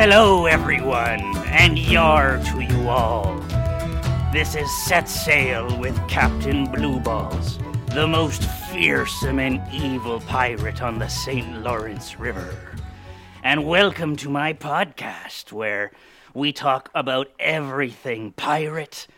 Hello, everyone, and yar to you all. This is Set Sail with Captain Blueballs, the most fearsome and evil pirate on the St. Lawrence River. And welcome to my podcast, where we talk about everything pirate,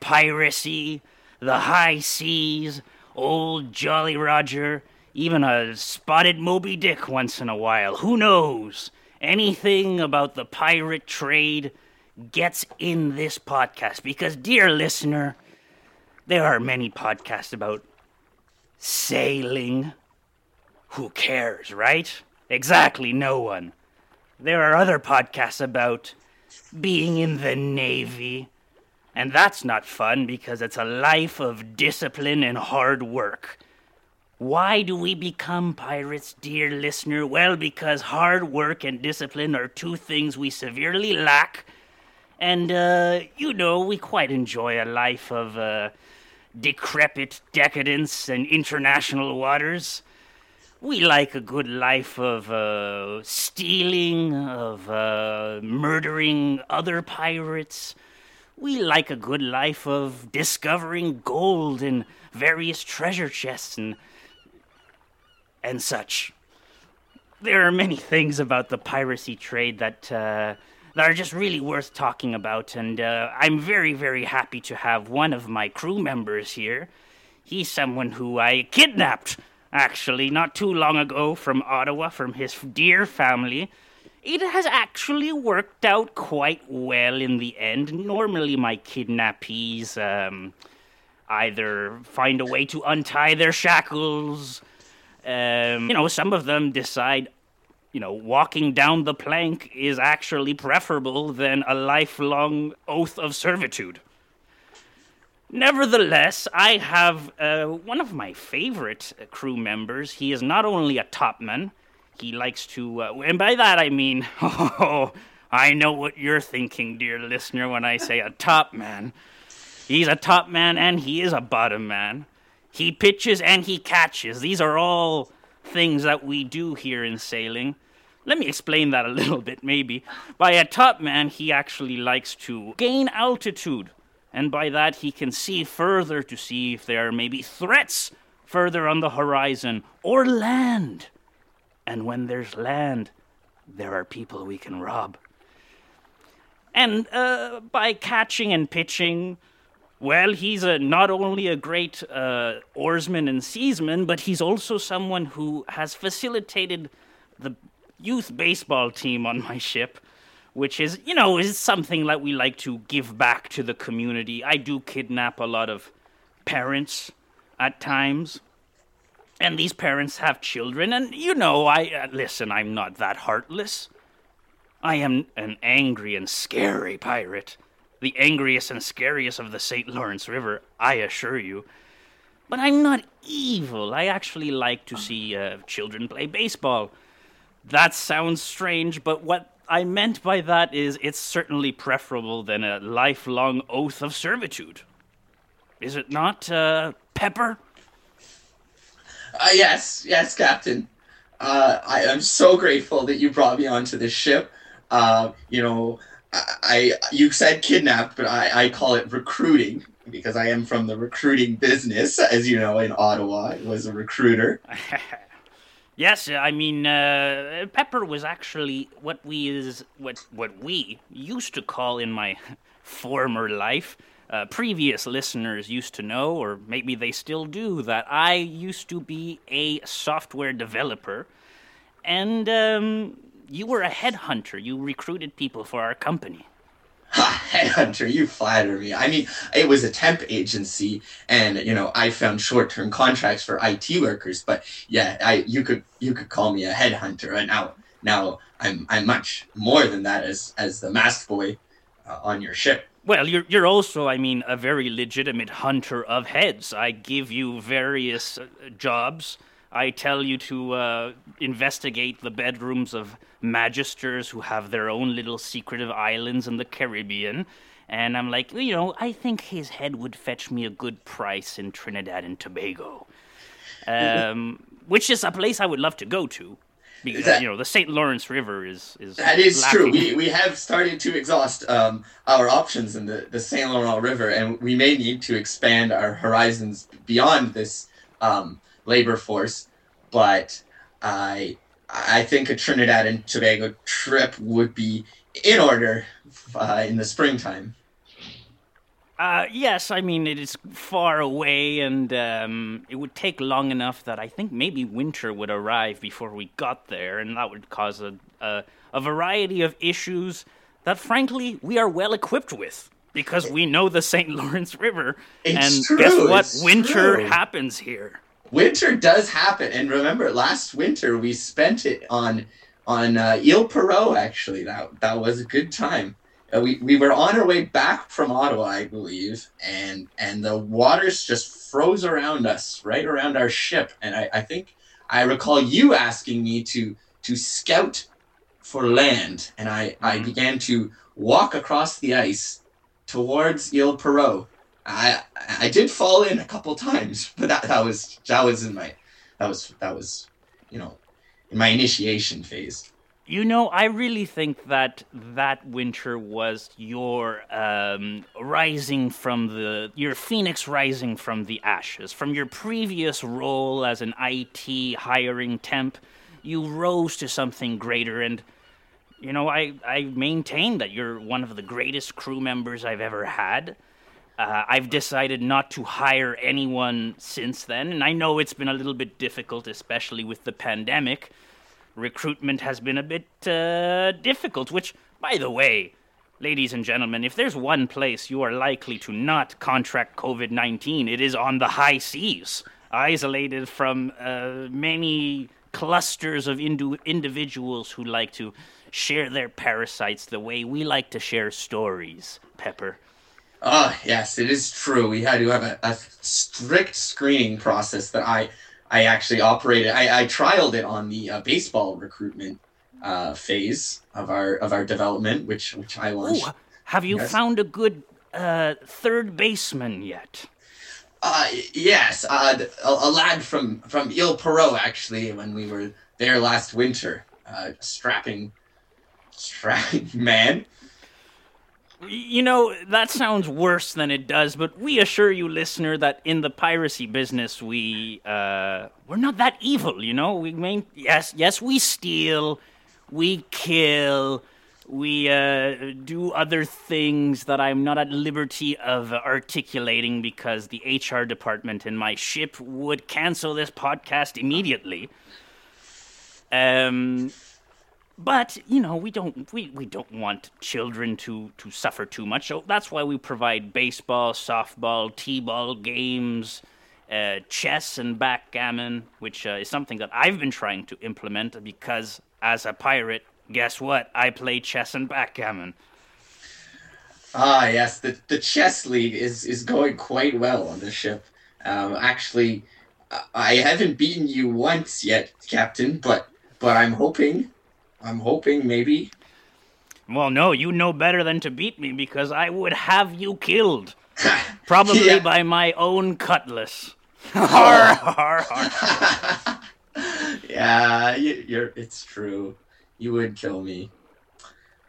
piracy, the high seas, old Jolly Roger, even a spotted Moby Dick once in a while. Who knows? Anything about the pirate trade gets in this podcast because, dear listener, there are many podcasts about sailing. Who cares, right? Exactly, no one. There are other podcasts about being in the Navy. And that's not fun because it's a life of discipline and hard work. Why do we become pirates, dear listener? Well, because hard work and discipline are two things we severely lack. And, uh, you know, we quite enjoy a life of, uh, decrepit decadence and international waters. We like a good life of, uh, stealing, of, uh, murdering other pirates. We like a good life of discovering gold in various treasure chests and and such. There are many things about the piracy trade that uh, that are just really worth talking about, and uh, I'm very, very happy to have one of my crew members here. He's someone who I kidnapped, actually, not too long ago from Ottawa, from his dear family. It has actually worked out quite well in the end. Normally, my kidnappees um, either find a way to untie their shackles um, you know, some of them decide, you know, walking down the plank is actually preferable than a lifelong oath of servitude. Nevertheless, I have uh, one of my favorite crew members. He is not only a topman, he likes to, uh, and by that I mean, oh, I know what you're thinking, dear listener, when I say a top man. He's a top man and he is a bottom man. He pitches and he catches. These are all things that we do here in sailing. Let me explain that a little bit, maybe. By a top man, he actually likes to gain altitude, and by that, he can see further to see if there are maybe threats further on the horizon or land. And when there's land, there are people we can rob. And uh, by catching and pitching, well, he's a, not only a great uh, oarsman and seaman, but he's also someone who has facilitated the youth baseball team on my ship, which is, you know, is something that we like to give back to the community. I do kidnap a lot of parents at times, and these parents have children, and you know, I uh, listen. I'm not that heartless. I am an angry and scary pirate the angriest and scariest of the St. Lawrence River, I assure you. But I'm not evil. I actually like to see uh, children play baseball. That sounds strange, but what I meant by that is it's certainly preferable than a lifelong oath of servitude. Is it not, uh, Pepper? Uh, yes, yes, Captain. Uh, I am so grateful that you brought me onto this ship. Uh, you know, I, you said kidnapped, but I, I call it recruiting because I am from the recruiting business, as you know, in Ottawa. I was a recruiter. yes, I mean uh, Pepper was actually what we is what what we used to call in my former life. Uh, previous listeners used to know, or maybe they still do, that I used to be a software developer, and um, you were a headhunter. You recruited people for our company. headhunter, you flatter me. I mean, it was a temp agency, and you know, I found short-term contracts for IT workers. But yeah, I you could you could call me a headhunter, and now now I'm I'm much more than that as as the masked boy uh, on your ship. Well, you're you're also, I mean, a very legitimate hunter of heads. I give you various uh, jobs I tell you to uh, investigate the bedrooms of magisters who have their own little secretive islands in the Caribbean. And I'm like, you know, I think his head would fetch me a good price in Trinidad and Tobago, um, which is a place I would love to go to. Because, That- you know, the St. Lawrence River is is That is true. We, we have started to exhaust um, our options in the, the Saint Lawrence River, and we may need to expand our horizons beyond this um, labor force. But I I think a Trinidad and Tobago trip would be in order uh, in the springtime. Uh, yes, I mean it is far away, and um, it would take long enough that I think maybe winter would arrive before we got there, and that would cause a a, a variety of issues that, frankly, we are well equipped with because we know the St. Lawrence River, It's and true, guess what? winter true. happens here. Winter does happen, and remember, last winter we spent it on on uh, Île Perrot. Actually, that that was a good time. Uh, we we were on our way back from Ottawa, I believe, and and the waters just froze around us, right around our ship. And I, I think I recall you asking me to to scout for land, and I I Mhm. began to walk across the ice towards Île Perrot. I I did fall in a couple times, but that, that was that was in my that was that was you know in my initiation phase. You know, I really think that that winter was your um, rising from the your phoenix rising from the ashes. From your previous role as an IT hiring temp, you rose to something greater, and you know, I I maintain that you're one of the greatest crew members I've ever had. Uh, I've decided not to hire anyone since then, and I know it's been a little bit difficult, especially with the pandemic recruitment has been a bit uh, difficult. Which, by the way, ladies and gentlemen, if there's one place you are likely to not contract COVID 19, it is on the high seas, isolated from uh, many clusters of indu- individuals who like to share their parasites the way we like to share stories, Pepper. Oh yes, it is true. We had to have a, a strict screening process that I I actually operated. I, I trialed it on the uh, baseball recruitment uh, phase of our of our development, which which I launched. Ooh, have you Yes. found a good uh, third baseman yet? Uh, yes, uh, a, a lad from from Île Perrot actually, when we were there last winter, uh, strapping, strapping man. You know, that sounds worse than it does, but we assure you, listener, that in the piracy business, we, uh, we're not that evil, you know? We main, yes, yes, we steal, we kill, we, uh, do other things that I'm not at liberty of articulating because the HR department in my ship would cancel this podcast immediately. Um, but you know we don't we, we don't want children to to suffer too much. So that's why we provide baseball softball t-ball games uh, chess and backgammon which uh, is something that i've been trying to implement because as a pirate guess what? I play chess and backgammon. Ah, yes, the the chess league is is going quite well on the ship. Um, actually, I- haven't beaten you once yet, Captain, but but I'm hoping, I'm hoping maybe. well no you know better than to beat me because i would have you killed probably Yeah. by my own cutlass har, har, har. yeah, you, you're. It's true. You would kill me.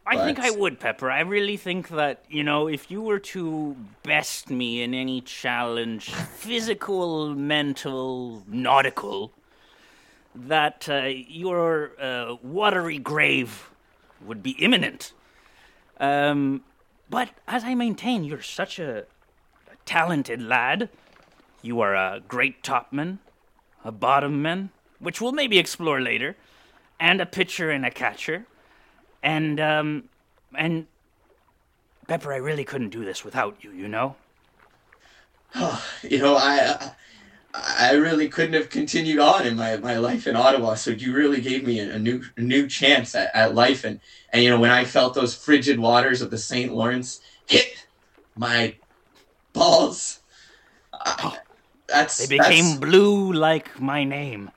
I think I would, Pepper. I really think that, you know, if you were to best me in any challenge, physical, mental, nautical, that uh, your uh, watery grave would be imminent. Um, but as I maintain, you're such a, a talented lad. You are a great topman, a bottomman, which we'll maybe explore later, and a pitcher and a catcher. And um and Pepper, I really couldn't do this without you, you know? You know, I I really couldn't have continued on in my, my life in Ottawa. So you really gave me a, a new a new chance at, at life. And and you know, when I felt those frigid waters of the St. Lawrence hit my balls, I, that's They became that's- blue like my name.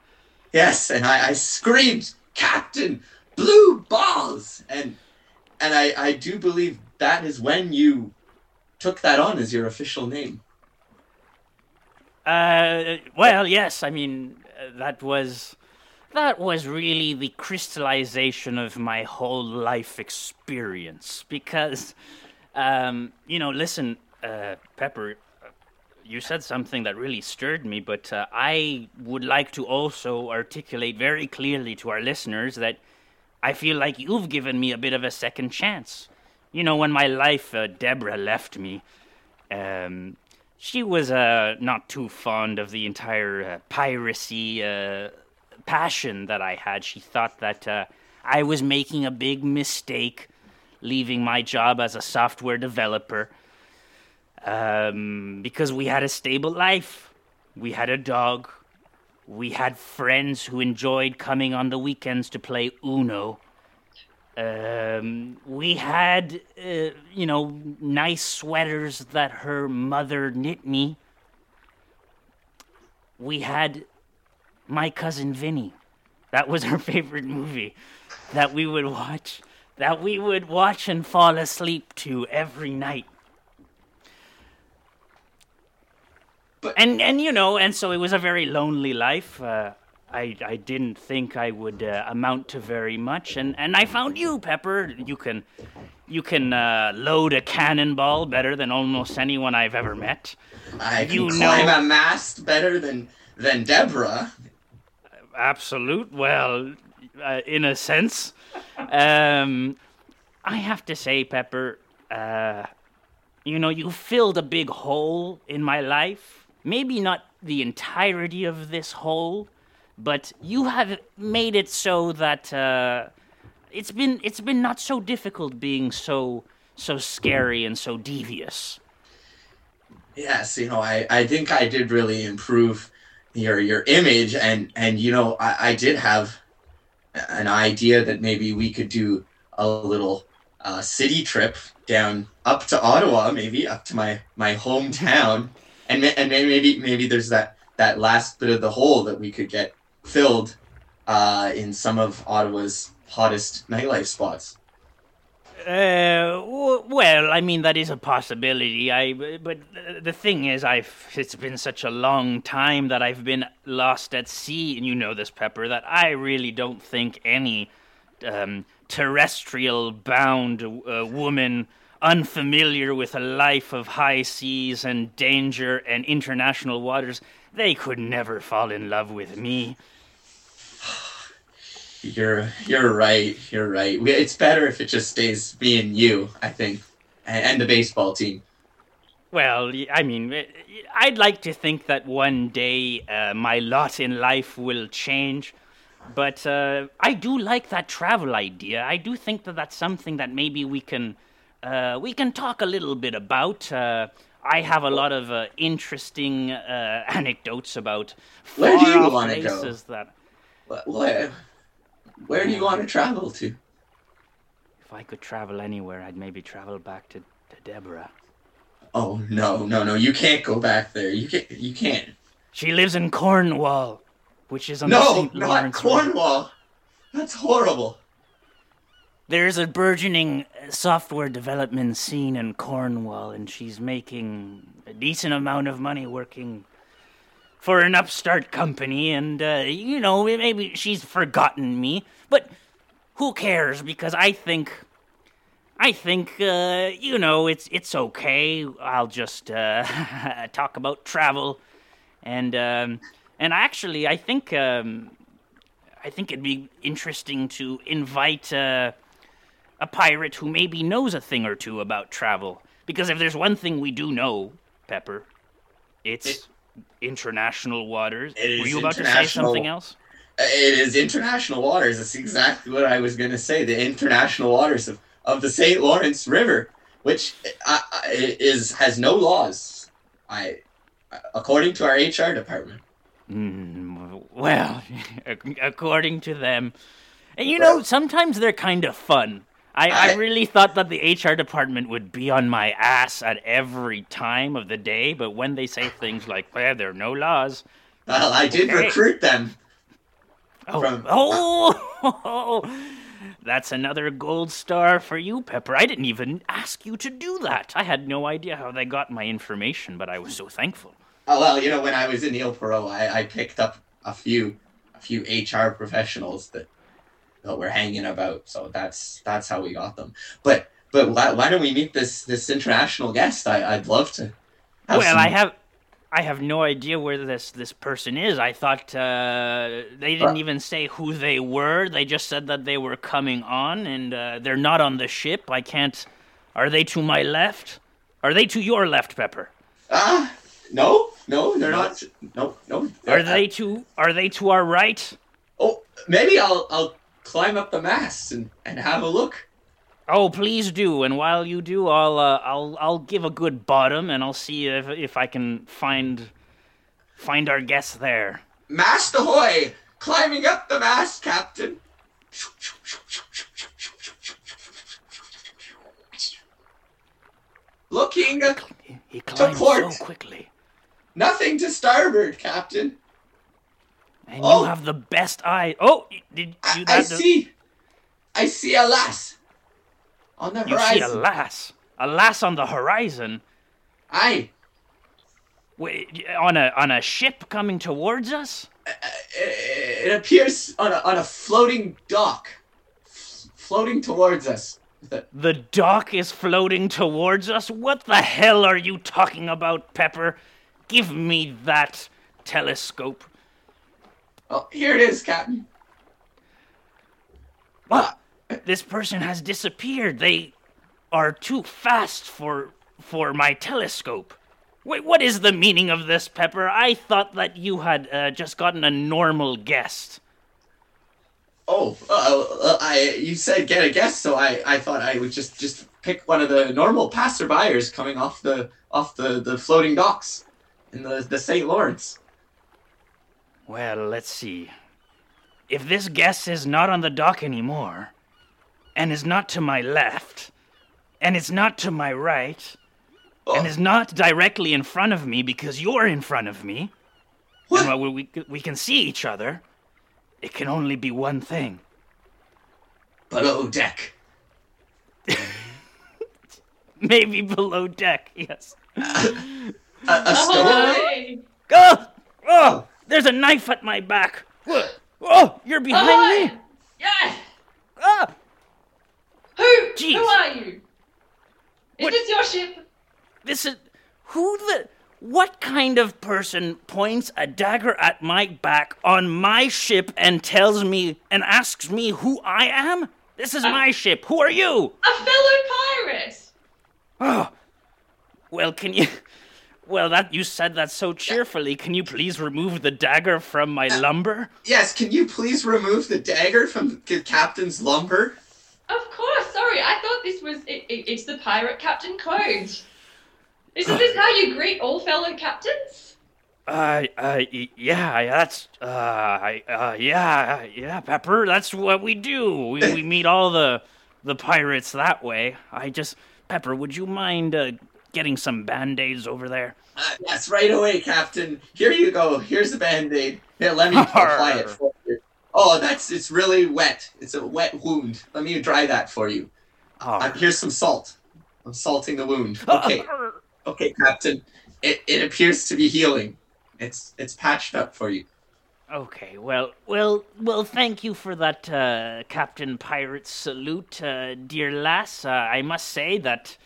yes. And I, I screamed, Captain Blue Balls, and and I I do believe that is when you took that on as your official name. Uh well, yes, I mean uh, that was that was really the crystallization of my whole life experience. Because, um, you know, listen, uh, Pepper, you said something that really stirred me, but uh, I would like to also articulate very clearly to our listeners that I feel like you've given me a bit of a second chance. You know, when my life, uh, Deborah left me, um, she was uh, not too fond of the entire uh, piracy uh, passion that I had. She thought that uh, I was making a big mistake leaving my job as a software developer um, because we had a stable life. We had a dog. We had friends who enjoyed coming on the weekends to play Uno. Um, we had, uh, you know, nice sweaters that her mother knit me. We had my cousin Vinny. That was her favorite movie that we would watch, that we would watch and fall asleep to every night. But- and and you know, and so it was a very lonely life. Uh, I I didn't think I would uh, amount to very much, and and I found you, Pepper. You can you can uh, load a cannonball better than almost anyone I've ever met. I can You climb know- a mast better than than Deborah. Absolute. Well, uh, in a sense, um, I have to say, Pepper. Uh, you know, you filled a big hole in my life. Maybe not the entirety of this hole, but you have made it so that uh, it's been it's been not so difficult being so so scary and so devious. Yes, you know, I, I think I did really improve your your image and and you know I, I did have an idea that maybe we could do a little uh, city trip down up to Ottawa, maybe up to my my hometown, and and maybe maybe there's that that last bit of the hole that we could get filled uh, in some of Ottawa's hottest nightlife spots. Uh, w- well, I mean that is a possibility. I but the thing is, I've it's been such a long time that I've been lost at sea, and you know this, Pepper, that I really don't think any um, terrestrial bound uh, woman unfamiliar with a life of high seas and danger and international waters, they could never fall in love with me. You're you're right. You're right. It's better if it just stays me and you, I think, and, the baseball team. Well, I mean, eh, I'd like to think that one day uh, my lot in life will change. But uh, I do like that travel idea. I do think that that's something that maybe we can uh, we can talk a little bit about. Uh, I have a lot of uh, interesting uh, anecdotes about Where do you go? places that Wh- Where where do you want to travel to? if I could travel anywhere, I'd maybe travel back to, to Deborah. Oh no no no! You can't go back there. You can't. You can't. She lives in Cornwall, which is on the No, St. not Lawrence River. Cornwall. That's horrible. There's a burgeoning uh, software development scene in Cornwall, and she's making a decent amount of money working for an upstart company. And, uh, you know, maybe she's forgotten me, but who cares? Because I think. I think, uh, you know, it's it's okay. I'll just uh, talk about travel, and um, and actually, I think um, I think it'd be interesting to invite uh, a pirate who maybe knows a thing or two about travel. Because if there's one thing we do know, Pepper, it's It- international waters. Were you about to say something else? It is international waters. That's exactly what I was gonna say. The international waters of, of the St. Lawrence River, which uh, uh, is has no laws. I, according to our HR department. Mm, well, according to them. And you know, sometimes they're kind of fun. I, I really thought that the HR department would be on my ass at every time of the day, but when they say things like, well, there are no laws. Well, I did Okay. recruit them. Oh, From- oh, that's another gold star for you, Pepper. I didn't even ask you to do that. I had no idea how they got my information, but I was so thankful. Oh, well, you know, when I was in Île Perrot, I, I picked up a few a few HR professionals that that were hanging about. So that's that's how we got them. But but why, why don't we meet this this international guest? I, I'd love to. well, some- I have I have no idea where this this person is. I thought uh, they didn't Uh. even say who they were. They just said that they were coming on, and uh, they're not on the ship. I can't. Are they to my left? Are they to your left, Pepper? Ah, no, no, they're not. No, no. Are they're- they to Are they to our right? Oh, maybe I'll I'll climb up the mast and, and have a look. Oh, please do. And while you do, I'll uh, I'll I'll give a good bottom, and I'll see if if I can find find our guest there. Mast ahoy! Climbing up the mast, Captain. Looking, He, he climbs port. so quickly, nothing to starboard, Captain. And Oh. you have the best eye. Oh, did I, you? I that- see, I see a lass on the horizon. You see a lass, a lass on the horizon. Aye, Wait, on a on a ship coming towards us. it, it appears on a on a floating dock, f- floating towards us. The- The dock is floating towards us. What the hell are you talking about, Pepper? Give me that telescope. Oh, here it is, Captain. What? This person has disappeared. They are too fast for for my telescope. Wait, what is the meaning of this, Pepper? I thought that you had uh, just gotten a normal guest. Oh, uh, uh, I you said get a guest, so I, I thought I would just just pick one of the normal passerbyers coming off the off the, the floating docks in the the St. Lawrence. Well, let's see. If this guest is not on the dock anymore, and is not to my left, and is not to my right, and Oh, is not directly in front of me because you're in front of me, what? and while we, we can see each other, it can only be one thing. Below deck. Maybe below deck, yes. A, a stowaway. Ahoy! Oh! Oh! There's a knife at my back! Oh! You're behind Ahoy! me! Yeah! Ah! Who? Jeez. Who are you? Is What- this your ship? This is who the what kind of person points a dagger at my back on my ship and tells me and asks me who I am? This is my ship. Who are you? A fellow pirate! Oh. Well, can you Well, that you said that so cheerfully. Can you please remove the dagger from my lumbar? Yes, can you please remove the dagger from the captain's lumbar? Of course, sorry, I thought this was. It, it, it's the pirate captain code. Isn't this how you greet all fellow captains? Uh, uh, yeah, that's, uh, uh, yeah, yeah, Pepper, that's what we do. We, we meet all the, the pirates that way. I just, Pepper, would you mind, uh, getting some band-aids over there? Uh, yes, right away, Captain. Here you go. Here's the band-aid. Here, let me apply it for you. Oh, that's it's really wet. It's a wet wound. Let me dry that for you. Uh, here's some salt. I'm salting the wound. Okay, okay, Captain. It it appears to be healing. It's it's patched up for you. okay, well, well, well, thank you for that, uh, Captain Pirate salute, uh, dear lass. Uh, I must say that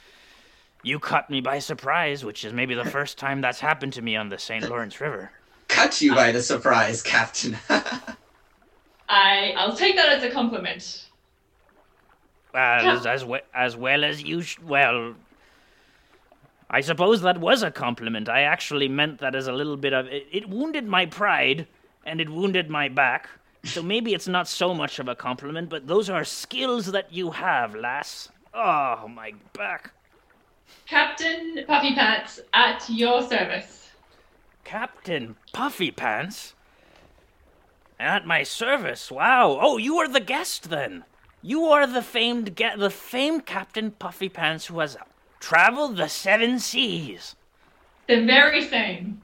you caught me by surprise, which is maybe the first time that's happened to me on the St. Lawrence River. Cut you by the surprise, Captain. I I'll take that as a compliment. as as, we- as well as you sh- well I suppose that was a compliment. I actually meant that as a little bit of it, it wounded my pride and it wounded my back. So maybe it's not so much of a compliment, but those are skills that you have, lass. Oh, my back. Captain Puffy Pants at your service. Captain Puffy Pants? At my service. Wow. Oh, you are the guest then. You are the famed ge- the famed Captain Puffy Pants who has traveled the seven seas. The very same.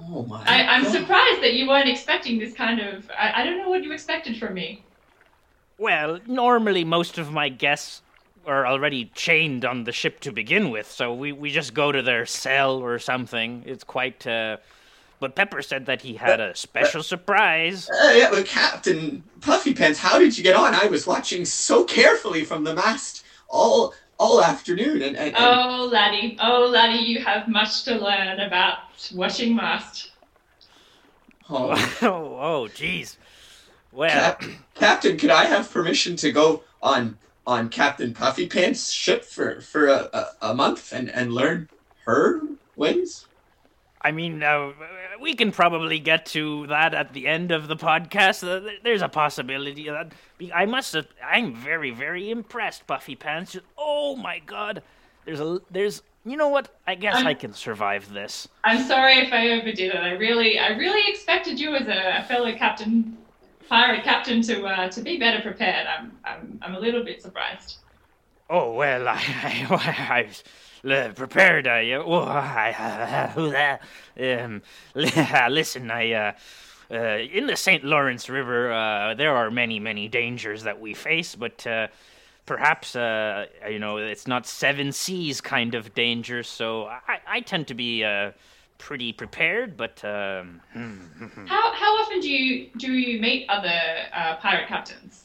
oh my. I, I'm God. surprised that you weren't expecting this kind of. I, I don't know what you expected from me. Well, normally most of my guests are already chained on the ship to begin with, so we, we just go to their cell or something. It's quite uh, but Pepper said that he had a special surprise. Uh, yeah, but Captain Puffy Pants, how did you get on? I was watching so carefully from the mast all all afternoon, and, and, and Oh, laddie, oh, laddie, you have much to learn about watching mast. oh, oh, oh, jeez. Well, Cap- Captain, could I have permission to go on on Captain Puffy Pants' ship for for a, a, a month and and learn her ways? I mean, uh, we can probably get to that at the end of the podcast. Uh, There's a possibility of that. I must have. I'm very, very impressed, Puffy Pants. Oh my God. There's a. There's. You know what? I guess I'm- I can survive this. I'm sorry if I overdid it. I really, I really expected you as a, a fellow captain, pirate captain, to uh, to be better prepared. I'm, I'm, I'm a little bit surprised. Oh well, I, I, I uh, prepared. I, uh, oh, I, uh, um, listen, I, uh, uh, in the St. Lawrence River, uh, there are many, many dangers that we face, but uh, perhaps, uh, you know, it's not seven seas kind of danger. So I, I tend to be uh, pretty prepared, but. Um, hmm. How, how often do you do you meet other uh, pirate captains?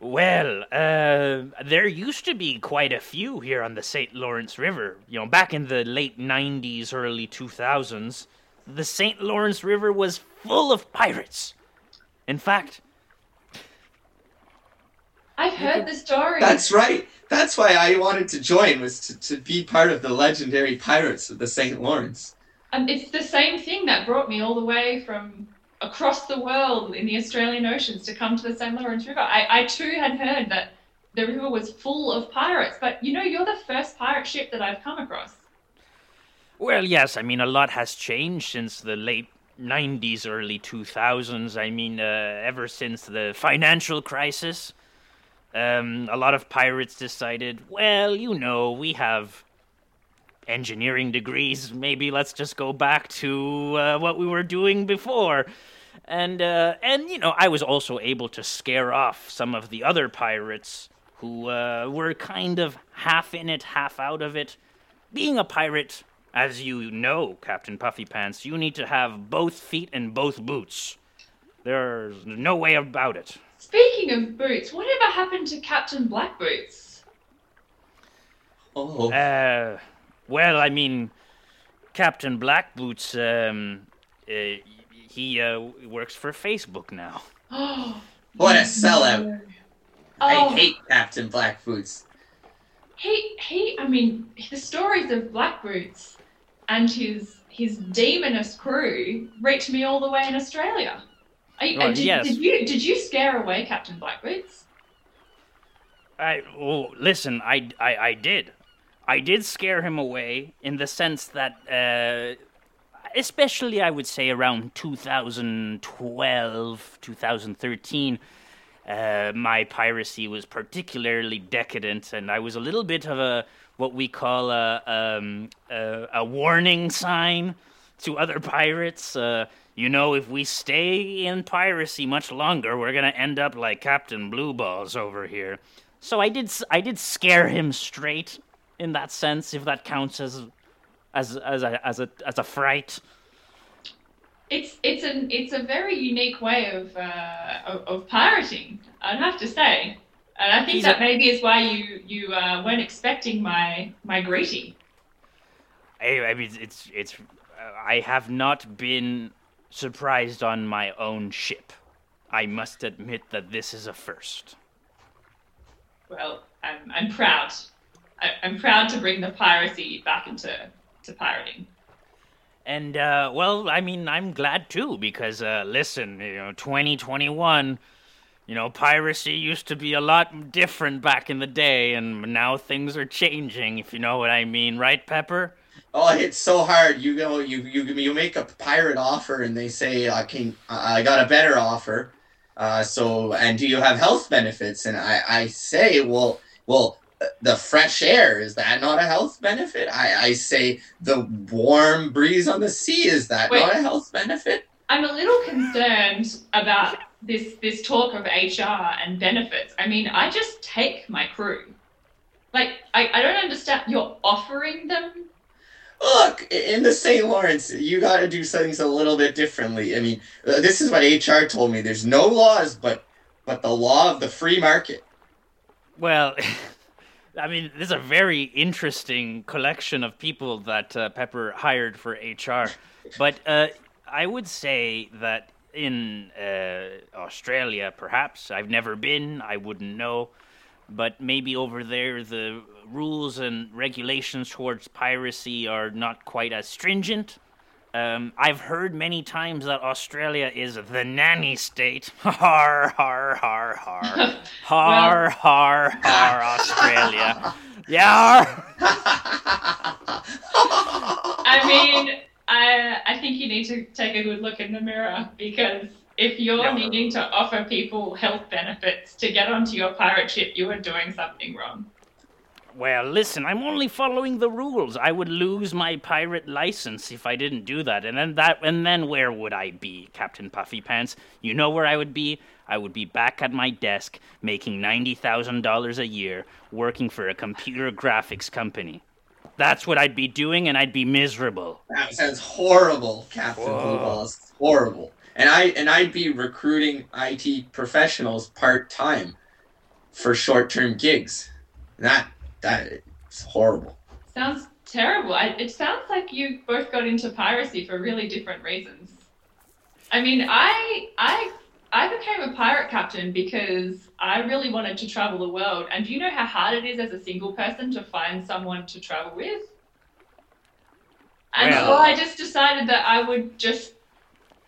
Well, uh, there used to be quite a few here on the St. Lawrence River. You know, back in the late 90s, early 2000s, the St. Lawrence River was full of pirates. In fact, I've heard the story. That's right. That's why I wanted to join was to, to be part of the legendary pirates of the St. Lawrence. Um, it's the same thing that brought me all the way from across the world in the Australian oceans to come to the St. Lawrence River. I, I too had heard that the river was full of pirates, but you know, you're the first pirate ship that I've come across. well, yes, I mean, a lot has changed since the late 90s, early 2000s. I mean, uh, ever since the financial crisis, um, a lot of pirates decided, well, you know, we have engineering degrees. Maybe let's just go back to uh, what we were doing before. And uh, and you know, I was also able to scare off some of the other pirates who uh, were kind of half in it, half out of it. Being a pirate, as you know, Captain Puffy Pants, you need to have both feet and both boots. There's no way about it. Speaking of boots, whatever happened to Captain Black Boots? Oh, Uh, well, I mean, Captain Black Boots, um, uh, he uh, works for Facebook now. Oh, what a sellout! I Oh, hate Captain Black Boots. he he. I mean, the stories of Black Boots and his his demonous crew reached me all the way in Australia. You- Well, did, yes. did you did you scare away Captain Black Boots? I oh, listen, I, I I did, I did scare him away in the sense that, uh, especially I would say around 2012, 2013. Uh, my piracy was particularly decadent, and I was a little bit of a what we call a um, a, a warning sign to other pirates. Uh, you know, if we stay in piracy much longer, we're gonna end up like Captain Blue Balls over here. So I did I did scare him straight in that sense, if that counts as as as a as a as a fright. It's it's an it's a very unique way of uh, of, of pirating. I'd have to say, and I think He's that a- maybe is why you you uh, weren't expecting my my greeting. I, I mean, it's it's. I have not been surprised on my own ship. I must admit that this is a first. Well, I'm I'm proud. I, I'm proud to bring the piracy back into to pirating. And uh, well, I mean, I'm glad too because uh, listen, you know, 2021. You know, piracy used to be a lot different back in the day, and now things are changing. If you know what I mean, right, Pepper? Oh, it's so hard. You know, you you you make a pirate offer, and they say, "I can, I got a better offer." Uh, so, and do you have health benefits? And I I say, well, well, the fresh air is that not a health benefit? I I say the warm breeze on the sea is that Wait. not a health benefit? I'm a little concerned about this this talk of HR and benefits. I mean, I just take my crew. Like, I, I don't understand. You're offering them look in the St. Lawrence, you got to do things a little bit differently. I mean, uh, this is what HR told me. There's no laws, but but the law of the free market. Well, I mean, there's a very interesting collection of people that uh, Pepper hired for HR, but uh, I would say that in uh, Australia, perhaps I've never been, I wouldn't know, but maybe over there the rules and regulations towards piracy are not quite as stringent. Um, I've heard many times that Australia is the nanny state. Har, har, har, har. Har, har, har, Australia. Yeah. I mean, I I think you need to take a good look in the mirror because if you're No. needing to offer people health benefits to get onto your pirate ship, you are doing something wrong. Well, listen, I'm only following the rules. I would lose my pirate license if I didn't do that. And then that and then where would I be, Captain Puffy Pants? You know where I would be? I would be back at my desk making $90,000 a year working for a computer graphics company. That's what I'd be doing and I'd be miserable. That sounds horrible, Captain Whoa. Blue Balls. Horrible. And I and I'd be recruiting IT professionals part time for short term gigs. That that is horrible. Sounds terrible. I, it sounds like you both got into piracy for really different reasons. I mean, I I I became a pirate captain because I really wanted to travel the world. And do you know how hard it is as a single person to find someone to travel with? And so I just decided that I would just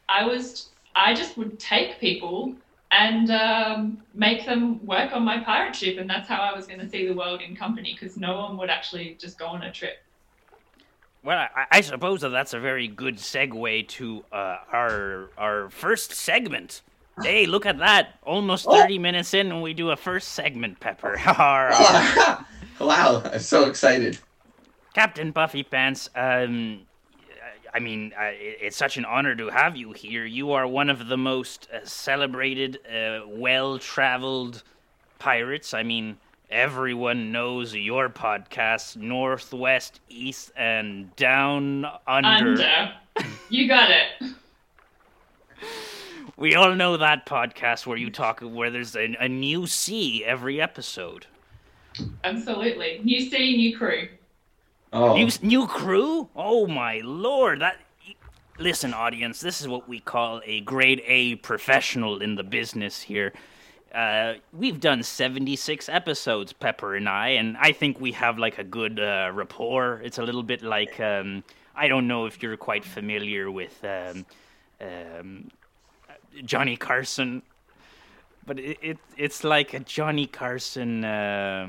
I was I just would take people and um, make them work on my pirate ship, and that's how I was going to see the world in company because no one would actually just go on a trip. Well, I, I suppose that that's a very good segue to uh, our our first segment. Hey, look at that! Almost Oh. thirty minutes in, and we do a first segment, Pepper. wow, I'm so excited. Captain Puffy Pants. Um, I mean, uh, it's such an honor to have you here. You are one of the most uh, celebrated, uh, well-traveled pirates. I mean, everyone knows your podcast, Northwest, East, and Down Under. Under. you got it. We all know that podcast where you talk where there's a, a new sea every episode. Absolutely. New sea, new crew. Oh, New new crew? Oh my lord! That listen, audience. This is what we call a grade A professional in the business here. Uh, we've done 76 episodes, Pepper and I, and I think we have like a good uh, rapport. It's a little bit like um, I don't know if you're quite familiar with um, um, Johnny Carson, but it, it it's like a Johnny Carson. Uh,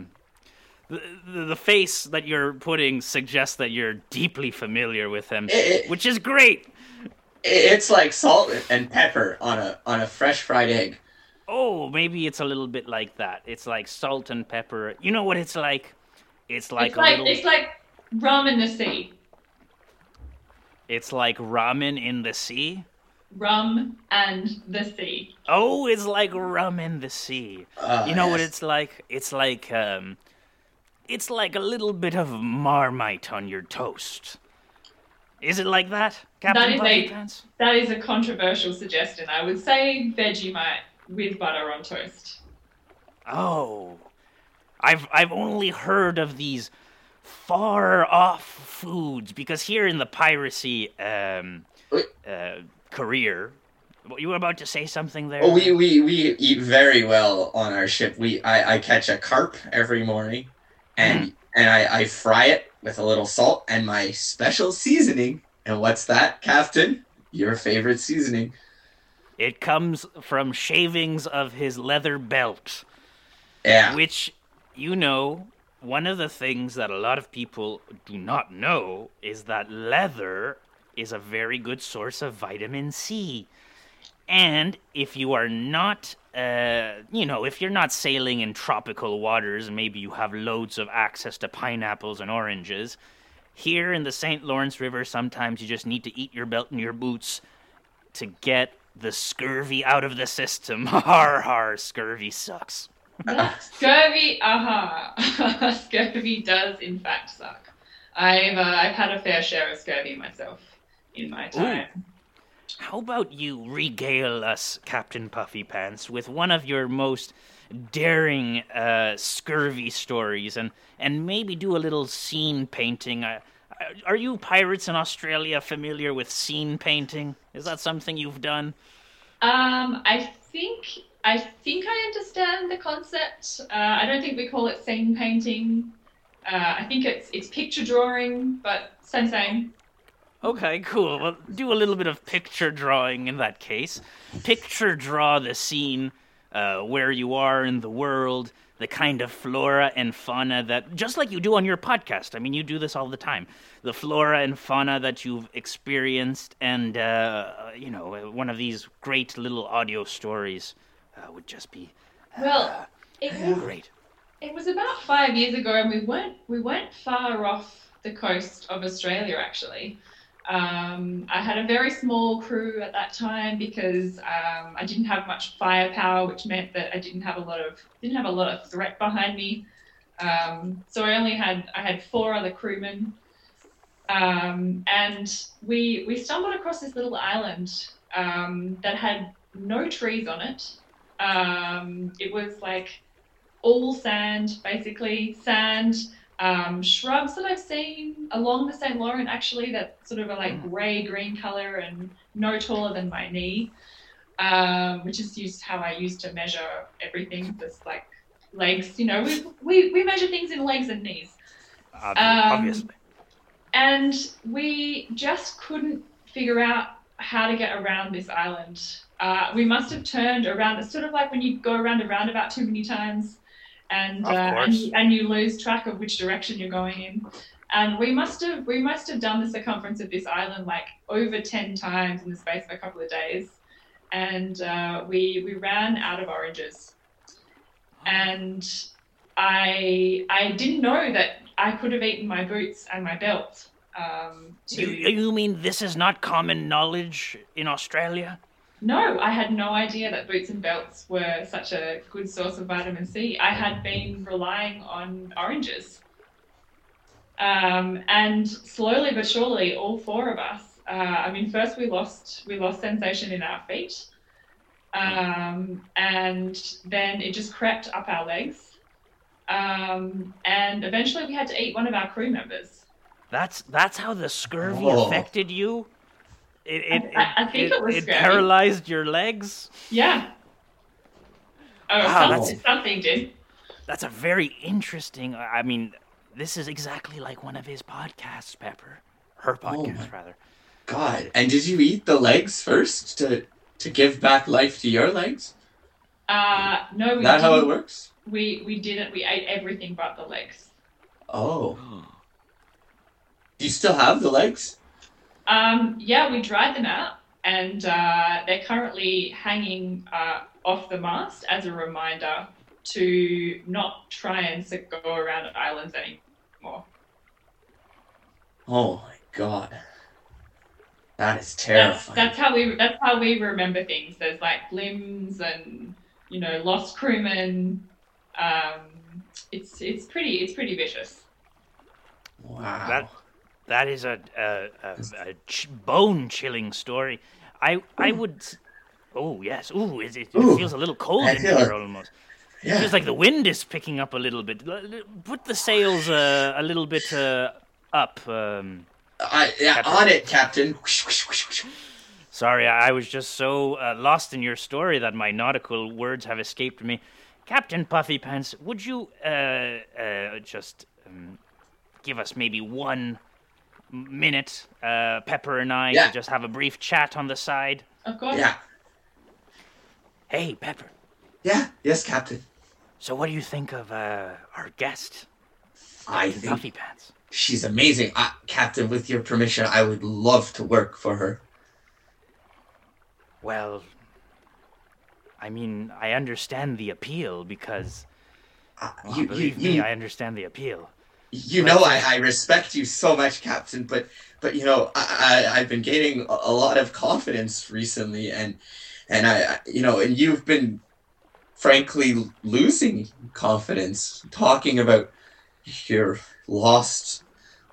the, the the face that you're putting suggests that you're deeply familiar with him, It- it- which is great. it's like salt and pepper on a on a fresh fried egg. Oh, maybe it's a little bit like that. It's like salt and pepper. You know what it's like? It's like it's a like little. it's like rum in the sea. It's like ramen in the sea. Rum and the sea. Oh, it's like rum in the sea. Ah, you know what it's like? It's like um, it's like a little bit of marmite on your toast. Is it like that, Captain is Puffy a- Pants? That is a controversial suggestion. I would say Vegemite with butter on toast. Oh, I've I've only heard of these far off foods because here in the piracy um, uh, career, you were about to say something there. Oh, we, we we eat very well on our ship. We I, I catch a carp every morning, and mm-hmm. and I, I fry it with a little salt and my special seasoning. And what's that, Captain? Your favorite seasoning? It comes from shavings of his leather belt, Yeah. which you know. One of the things that a lot of people do not know is that leather is a very good source of vitamin C. And if you are not, uh, you know, if you're not sailing in tropical waters, maybe you have loads of access to pineapples and oranges. Here in the St. Lawrence River, sometimes you just need to eat your belt and your boots to get the scurvy out of the system. Har har, scurvy sucks. Scurvy, aha. Scurvy does in fact suck. I've uh, I've had a fair share of scurvy myself in my time. How about you regale us, Captain Puffy Pants, with one of your most daring uh, scurvy stories, and and maybe do a little scene painting. Uh, are you pirates in Australia familiar with scene painting? Is that something you've done? Um, I think I think I understand the concept. Uh, I don't think we call it scene painting. Uh, I think it's it's picture drawing, but same same. Okay, cool. Well, do a little bit of picture drawing in that case. Picture draw the scene uh, where you are in the world, the kind of flora and fauna that, just like you do on your podcast. I mean, you do this all the time. The flora and fauna that you've experienced, and uh, you know, one of these great little audio stories uh, would just be Well, it was great. It was about five years ago, and we weren't we weren't far off the coast of Australia actually. Um, I had a very small crew at that time because um, I didn't have much firepower, which meant that I didn't have a lot of didn't have a lot of threat behind me. Um, so I only had I had four other crewmen, um, and we we stumbled across this little island um, that had no trees on it. Um, it was like all sand, basically sand um, shrubs that I've seen along the St. Laurent actually that sort of are like grey green color and no taller than my knee, um, which is used how I used to measure everything. Just like legs, you know, we, we, we measure things in legs and knees. Um, obviously. And we just couldn't figure out how to get around this island. Uh, we must have turned around. It's sort of like when you go around a roundabout too many times, and uh, and, you, and you lose track of which direction you're going in. And we must have we must have done the circumference of this island like over ten times in the space of a couple of days, and uh, we we ran out of oranges, and I I didn't know that I could have eaten my boots and my belt. Um, to You, you mean this is not common knowledge in Australia? No, I had no idea that boots and belts were such a good source of vitamin C. I had been relying on oranges. Um, and slowly but surely, all four of us. Uh, I mean, first we lost we lost sensation in our feet, um, and then it just crept up our legs, um, and eventually we had to eat one of our crew members. That's that's how the scurvy Oh. affected you. It it, I- I think it was scurvy. paralyzed your legs. Yeah. Oh, Wow, something, that's- something did. That's a very interesting. I mean, this is exactly like one of his podcasts, Pepper. Her podcast, my- rather. God. And did you eat the legs first to to give back life to your legs? Uh, no, we Is that how it works? We we didn't. We ate everything but the legs. Oh. Do you still have the legs? Um, yeah, we dried them out, and uh, they're currently hanging uh, off the mast as a reminder to not try and go around islands anymore. Oh my god. That is That's, terrifying. that's how we that's how we remember things. There's like limbs and you know lost crewmen. Um, it's it's pretty it's pretty vicious. wow. That that is a a, a, a ch- bone chilling story. I I would. Oh yes. Ooh, it, it, it Ooh. feels a little cold I in here it. almost. It feels like the wind is picking up a little bit. Put the sails uh, a little bit uh, up. Um, I, yeah, Captain. on it, Captain. Sorry, I was just so uh, lost in your story that my nautical words have escaped me. Captain Puffy Pants, would you uh, uh, just um, give us maybe one minute, uh, Pepper and I, Yeah. to just have a brief chat on the side? Of course. Yeah. Hey, Pepper. Yeah. Yes, Captain. So, what do you think of uh, our guest, I Captain think Puffy Pants? she's amazing. I, Captain, with your permission, I would love to work for her. Well, I mean, I understand the appeal because, Uh, well, you, you, believe you, me, I understand the appeal. You know I, I respect you so much, Captain, but but you know I, I I've been gaining a, lot of confidence recently, and and I you know and you've been frankly losing confidence talking about your lost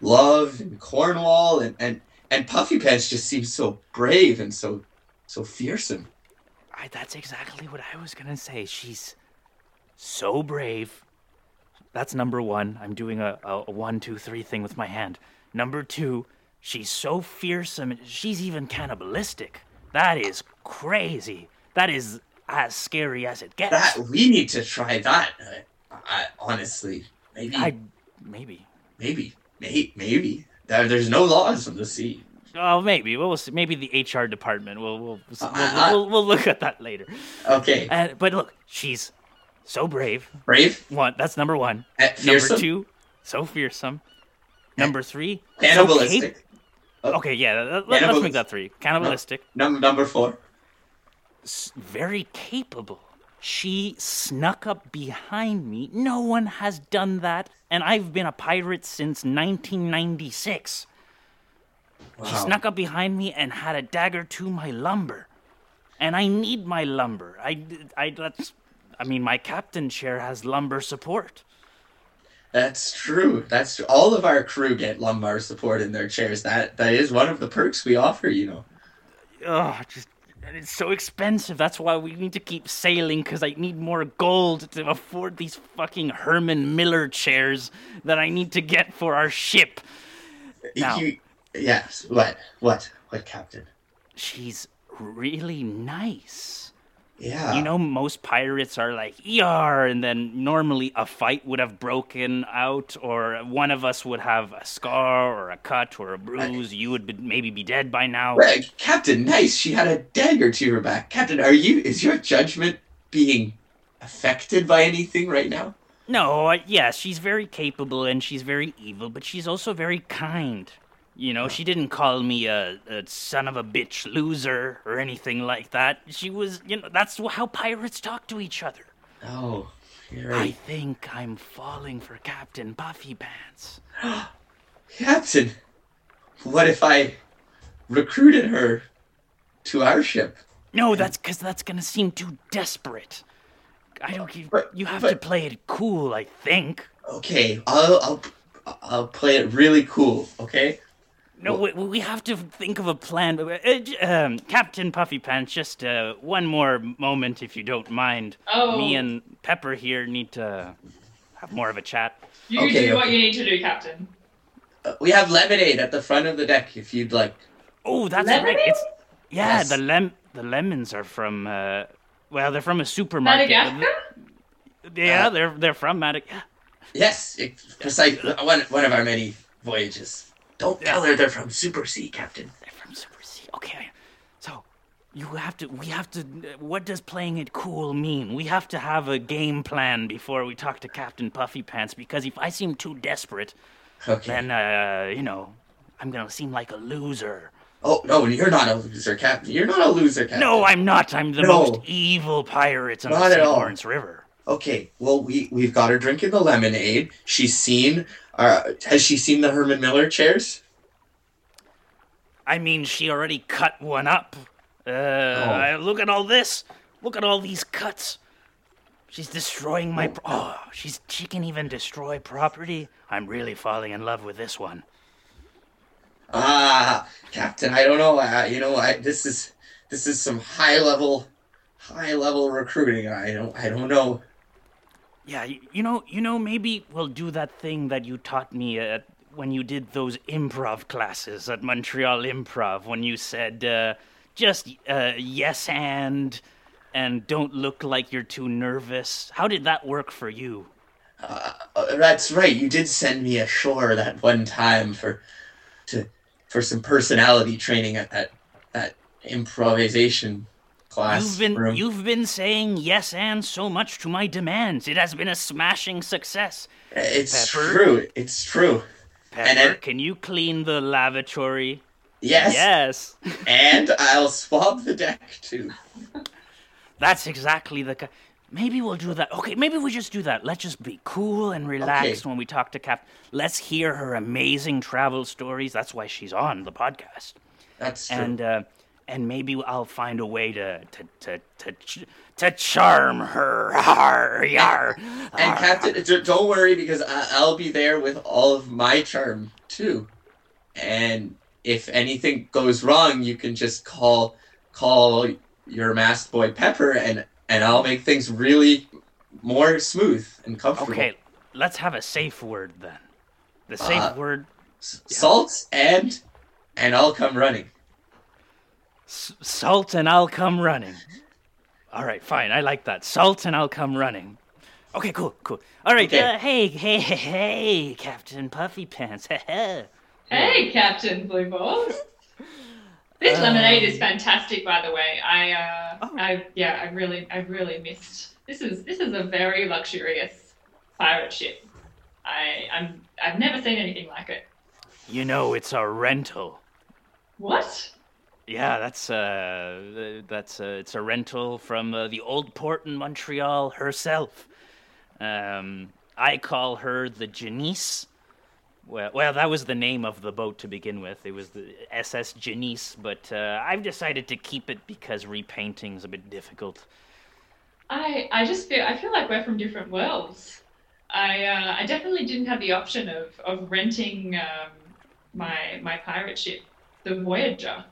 love and Cornwall and and and Puffy Pants just seems so brave and so so fearsome. I, that's exactly what I was gonna say. She's so brave. That's number one. I'm doing a, a, one, two, three thing with my hand. Number two, she's so fearsome. She's even cannibalistic. That is crazy. That is as scary as it gets. That we need to try that. I, I, honestly, maybe, I maybe. maybe, may, maybe. There, there's no laws on the sea. Oh, maybe we'll see. Maybe the HR department. We'll we'll we'll, Uh, we'll, we'll look at that later. Okay, Uh, but look, she's so brave. brave, One, that's number one. Eh, fearsome, Number two, so fearsome. Number three, so cannibalistic. cap- oh. okay, yeah, let, let's make that three. Cannibalistic, Number number four. s- very capable. She snuck up behind me. No one has done that, and I've been a pirate since 1996. She snuck up behind me and had a dagger to my lumbar. And I need my lumbar. I, I, that's, I mean, my captain chair has lumbar support. That's true. That's true. All of our crew get lumbar support in their chairs. That that is one of the perks we offer. You know. Oh, just and it's so expensive. That's why we need to keep sailing because I need more gold to afford these fucking Herman Miller chairs that I need to get for our ship. Now- You- yes. What? What? What, Captain? She's really nice. Yeah. You know, most pirates are like ER, and then normally a fight would have broken out, or one of us would have a scar or a cut or a bruise. You would be, maybe be dead by now. Well, Captain, nice. She had a dagger to her back. Captain, are you? Is your judgment being affected by anything right now? No, uh, yes, she's very capable and she's very evil, but she's also very kind. You know, she didn't call me a, a son of a bitch loser or anything like that. She was, you know, that's how pirates talk to each other. Oh, you're I think I'm falling for Captain Puffy Pants. Captain, what if I recruited her to our ship? No, that's because that's gonna seem too desperate. I don't. You, But- you have to play it cool. I think. Okay, I'll I'll I'll play it really cool. Okay. No, we, we have to think of a plan. Uh, um, Captain Puffy Pants, just uh, one more moment, if you don't mind. Oh. Me and Pepper here need to have more of a chat. You Okay, do what you need to do, Captain. Uh, we have lemonade at the front of the deck if you'd like. Oh, that's Lemonade? right. It's yeah. Yes. The lem the lemons are from. Uh, well, they're from a supermarket. Madagascar? th- Yeah, Uh, they're they're from Madagascar. Yes, it, precisely one one of our many voyages. Don't tell her they're from Super C, Captain. They're from Super C. Okay, so you have to. We have to. What does playing it cool mean? We have to have a game plan before we talk to Captain Puffy Pants. Because if I seem too desperate, Okay. then uh, you know, I'm gonna seem like a loser. Oh no, you're not a loser, Captain. You're not a loser, Captain. No, I'm not. I'm the No. most evil pirate on Not the St. Lawrence River. Okay, well we we've got her drinking the lemonade. She's seen. Uh, has she seen the Herman Miller chairs? I mean, she already cut one up. Uh, Oh. Look at all this. Look at all these cuts. She's destroying my. Pro- oh, she's she can even destroy property. I'm really falling in love with this one. Ah, Captain, I don't know. Uh, you know, I this is this is some high level, high level recruiting. I don't I don't know. Yeah, you, know, you know, maybe we'll do that thing that you taught me at, when you did those improv classes at Montreal Improv. When you said uh, just uh, yes and and don't look like you're too nervous. How did that work for you? Uh, that's right. You did send me ashore that one time for to for some personality training at that improvisation class You've been room. you've been saying yes and so much to my demands. It has been a smashing success. it's Pepper. true. It's true. Pepper, And it- can you clean the lavatory? Yes. Yes. And I'll swab the deck too. That's exactly the. ki- Maybe we'll do that. Okay, maybe we just do that. Let's just be cool and relaxed Okay. when we talk to Cap. Let's hear her amazing travel stories. That's why she's on the podcast. That's true. And uh, and maybe I'll find a way to to to to, to charm her. Yar, yar, And. Captain, don't worry because I'll be there with all of my charm too. And if anything goes wrong, you can just call call your masked boy Pepper, and and I'll make things really more smooth and comfortable. Okay, let's have a safe word then. The safe Uh, word S- Salt and and I'll come running. S- salt and I'll come running. All right, fine. I like that. Salt and I'll come running. Okay, cool, cool. All right. Okay. Uh, hey, hey, hey, hey, Captain Puffy Pants. Hey, Captain Blue Balls. This Uh, lemonade is fantastic, by the way. I, uh, Oh. I, yeah, I really, I really missed. This is, this is a very luxurious pirate ship. I, I'm, I've never seen anything like it. you know, it's a rental. What? Yeah, that's uh, that's uh, it's a rental from uh, the old port in Montreal herself. Um, I call her the Janice. Well, well, that was the name of the boat to begin with. It was the SS Janice, but uh, I've decided to keep it because repainting's a bit difficult. I, I just feel, I feel like we're from different worlds. I, uh, I definitely didn't have the option of, of renting um, my, my pirate ship, the Voyager.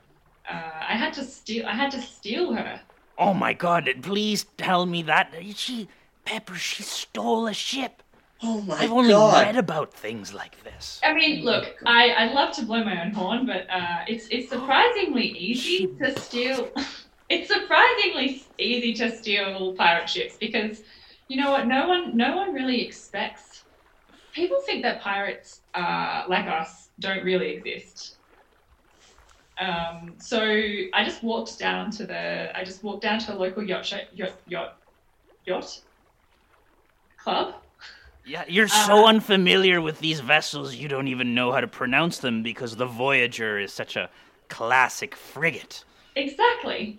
Uh, I had to steal, I had to steal her. Oh my God! Please tell me that she, Pepper, she stole a ship. Oh my god. I've only god! read about things like this. I mean, look, I, I love to blow my own horn, but uh, it's it's surprisingly easy to steal. it's surprisingly easy to steal pirate ships because you know what? No one no one really expects. People think that pirates uh, like us don't really exist. Um, so I just walked down to the I just walked down to a local yacht yacht yacht yacht club. Yeah, you're so Uh, unfamiliar with these vessels, you don't even know how to pronounce them because the Voyager is such a classic frigate. Exactly.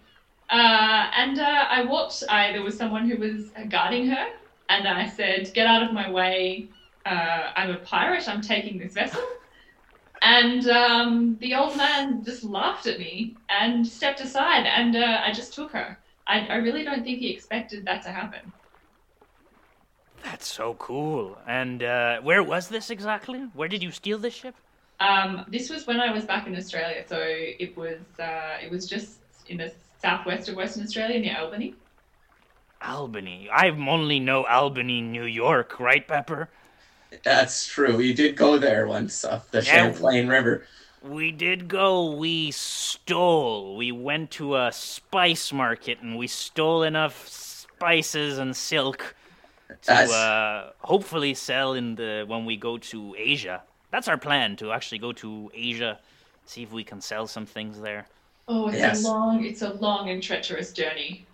Uh, and uh, I walked, I, there was someone who was guarding her, and I said, Get out of my way. Uh, I'm a pirate. I'm taking this vessel. And um, the old man just laughed at me and stepped aside, and uh, I just took her. I, I really don't think he expected that to happen. That's so cool. And uh, where was this exactly? Where did you steal this ship? Um, this was when I was back in Australia, so it was uh, it was just in the southwest of Western Australia near Albany. Albany. I only know Albany, New York, right, Pepper? That's true. We did go there once up the Yeah. Champlain River. We did go. We stole. We went to a spice market and we stole enough spices and silk to uh, hopefully sell in the when we go to Asia. That's our plan to actually go to Asia, see if we can sell some things there. Oh, it's Yes. a long, it's a long and treacherous journey.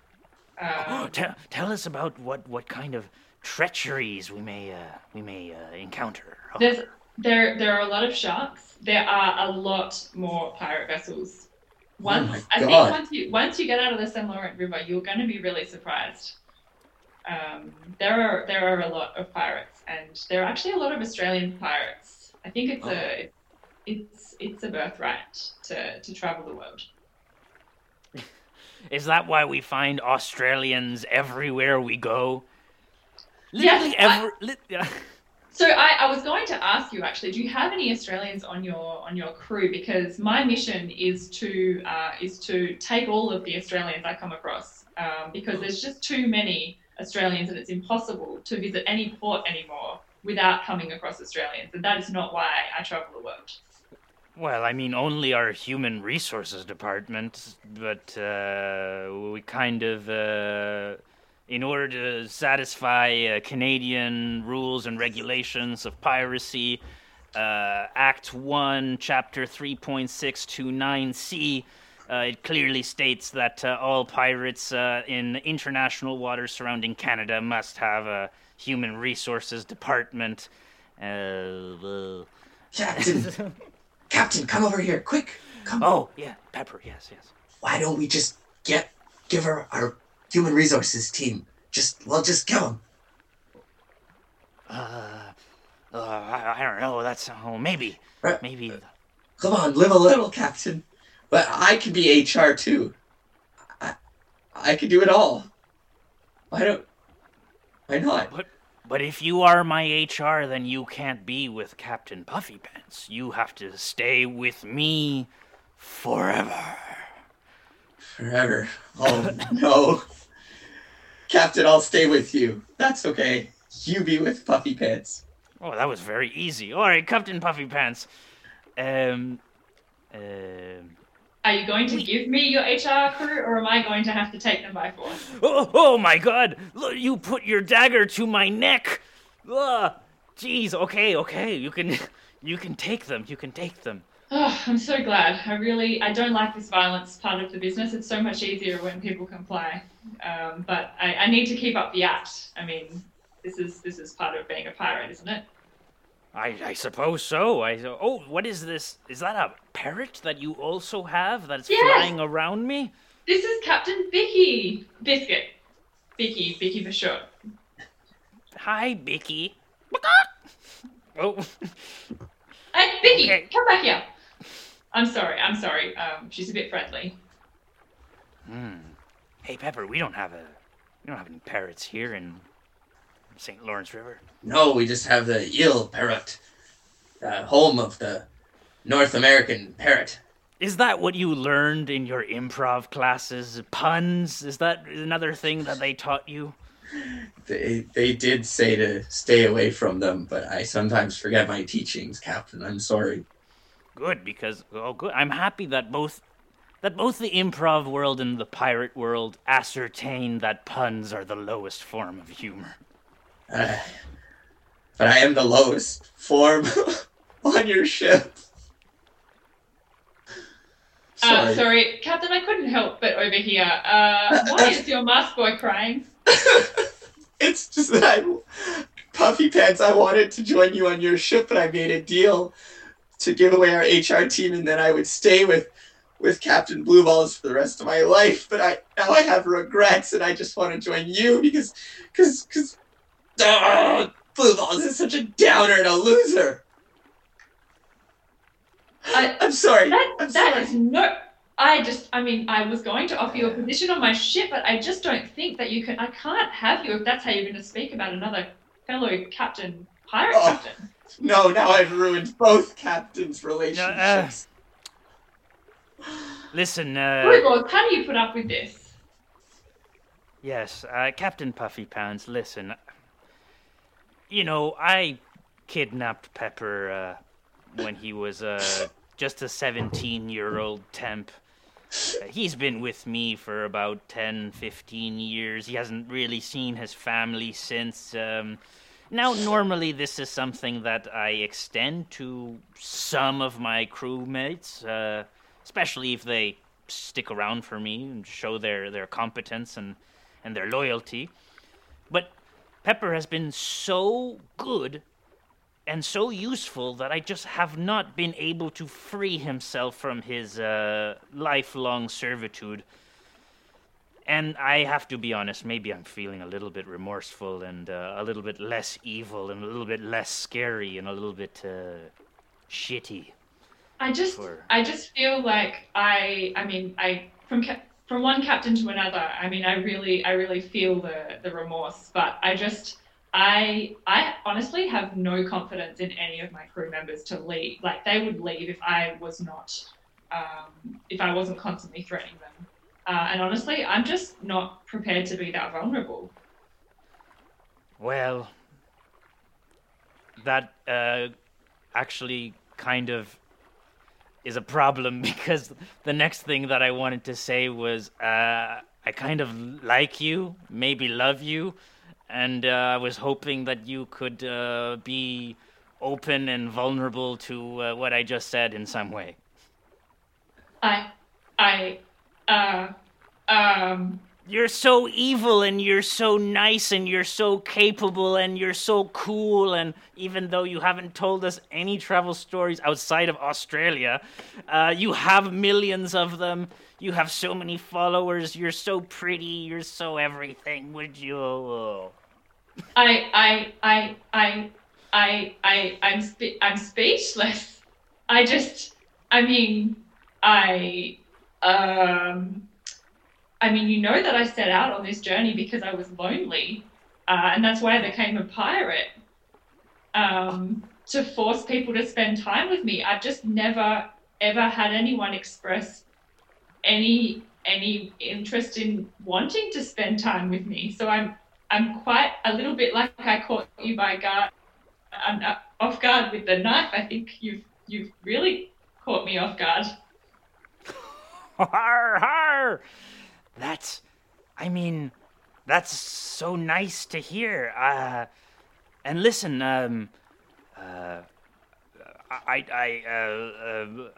Oh, Um, tell, tell us about what, what kind of treacheries we may uh, we may uh, encounter. Oh, there's there there are a lot of sharks. There are a lot more pirate vessels. Once my I think once you once you get out of the Saint Laurent River, you're going to be really surprised. Um, there are there are a lot of pirates, and there are actually a lot of Australian pirates. I think it's a it's it's a birthright to to travel the world. Is that why we find Australians everywhere we go? Yes, Literally I- every. Li- yeah. So I, I was going to ask you actually, do you have any Australians on your on your crew? Because my mission is to uh, is to take all of the Australians I come across. Um, because there's just too many Australians, and it's impossible to visit any port anymore without coming across Australians, and that is not why I travel the world. Well, I mean, only our human resources department, but uh, we kind of, uh, in order to satisfy uh, Canadian rules and regulations of piracy, uh, Act 1, Chapter 3.629C, uh, it clearly states that uh, all pirates uh, in international waters surrounding Canada must have a human resources department. Uh, Captain. Captain, come over here, quick! Come. Oh, yeah, Pepper, yes, yes. Why don't we just get give her our human resources team? Just we'll just kill him. Uh, uh I, I don't know, that's, oh, maybe, Right. maybe. Come on, live a little, Captain. but I could be HR too. I, I could do it all. Why don't? Why not? But but if you are my HR, then you can't be with Captain Puffy Pants. You have to stay with me forever. Forever. Oh no. Captain, I'll stay with you. That's okay. You be with Puffy Pants. Oh, that was very easy. All right, Captain Puffy Pants. Um, um, Are you going to give me your HR crew, or am I going to have to take them by force? oh, oh my God! Look, you put your dagger to my neck. Ugh. Jeez. Okay, okay. You can, you can take them. You can take them. Oh, I'm so glad. I really, I don't like this violence part of the business. It's so much easier when people comply. Um, but I, I need to keep up the act. I mean, this is this is part of being a pirate, isn't it? I, I suppose so. I oh, what is this? Is that a parrot that you also have that's Yes. flying around me? This is Captain Bicky Biscuit. Bicky, Bicky for short. Hi, Bicky. Oh, Hey, Bicky, Okay. come back here. I'm sorry. I'm sorry. Um, she's a bit friendly. hmm. Hey, Pepper. We don't have a, we don't have any parrots here in St. Lawrence River. No, we just have the Île Perrot, uh, home of the North American parrot. Is that what you learned in your improv classes? Puns? Is that another thing that they taught you? They they did say to stay away from them, but I sometimes forget my teachings, Captain. I'm sorry. Good, because oh, good. I'm happy that both that both the improv world and the pirate world ascertain that puns are the lowest form of humor. Uh, but I am the lowest form on your ship. Uh, Sorry. sorry, Captain. I couldn't help but overhear. Uh, why is your mask boy crying? it's just that I, Puffy Pants, I wanted to join you on your ship, and I made a deal to give away our HR team, and then I would stay with with Captain Blue Balls for the rest of my life. But I now I have regrets, and I just want to join you because because because ah, Blue Balls is such a downer and a loser. I- I'm sorry. That I'm that sorry. is no. I just, I mean, I was going to offer you a position on my ship, but I just don't think that you can. I can't have you if that's how you're going to speak about another fellow captain, pirate Oh. captain. No, now I've ruined both captains' relationships. Listen, uh, Blue Balls, how do you put up with this? yes, uh, Captain Puffy Pounds. Listen, you know I kidnapped Pepper uh, when he was uh, just a 17-year-old temp. Uh, he's been with me for about 10, 15 years. He hasn't really seen his family since. Um, now, normally, this is something that I extend to some of my crewmates, uh, especially if they stick around for me and show their, their competence and, and their loyalty. But Pepper has been so good and so useful that I just have not been able to free himself from his uh, lifelong servitude. And I have to be honest, maybe I'm feeling a little bit remorseful and uh, a little bit less evil and a little bit less scary and a little bit uh, shitty. I just, For- I just feel like I, I mean, I from cap- from one captain to another. I mean, I really, I really feel the the remorse, but I just. I I honestly have no confidence in any of my crew members to leave. Like they would leave if I was not, um, if I wasn't constantly threatening them. Uh, and honestly, I'm just not prepared to be that vulnerable. Well, that uh, actually kind of is a problem because the next thing that I wanted to say was uh, I kind of like you, maybe love you, and uh, I was hoping that you could uh, be open and vulnerable to uh, what I just said in some way. I, I, uh, um, You're so evil and you're so nice and you're so capable and you're so cool and even though you haven't told us any travel stories outside of Australia, uh, you have millions of them. You have so many followers. You're so pretty. You're so everything. Would you? I, I, I, I, I, I, I'm, spe- I'm speechless. I just, I mean, I, Um, I mean, you know that I set out on this journey because I was lonely, uh, and that's why I became a pirate. Um, to force people to spend time with me. I've just never ever had anyone express any any interest in wanting to spend time with me. So I'm I'm quite a little bit like I caught you by guard, I'm off guard with the knife. I think you've you've really caught me off guard. Har har! That's, I mean, that's so nice to hear. Uh, and listen, um, uh, I, I, uh, uh,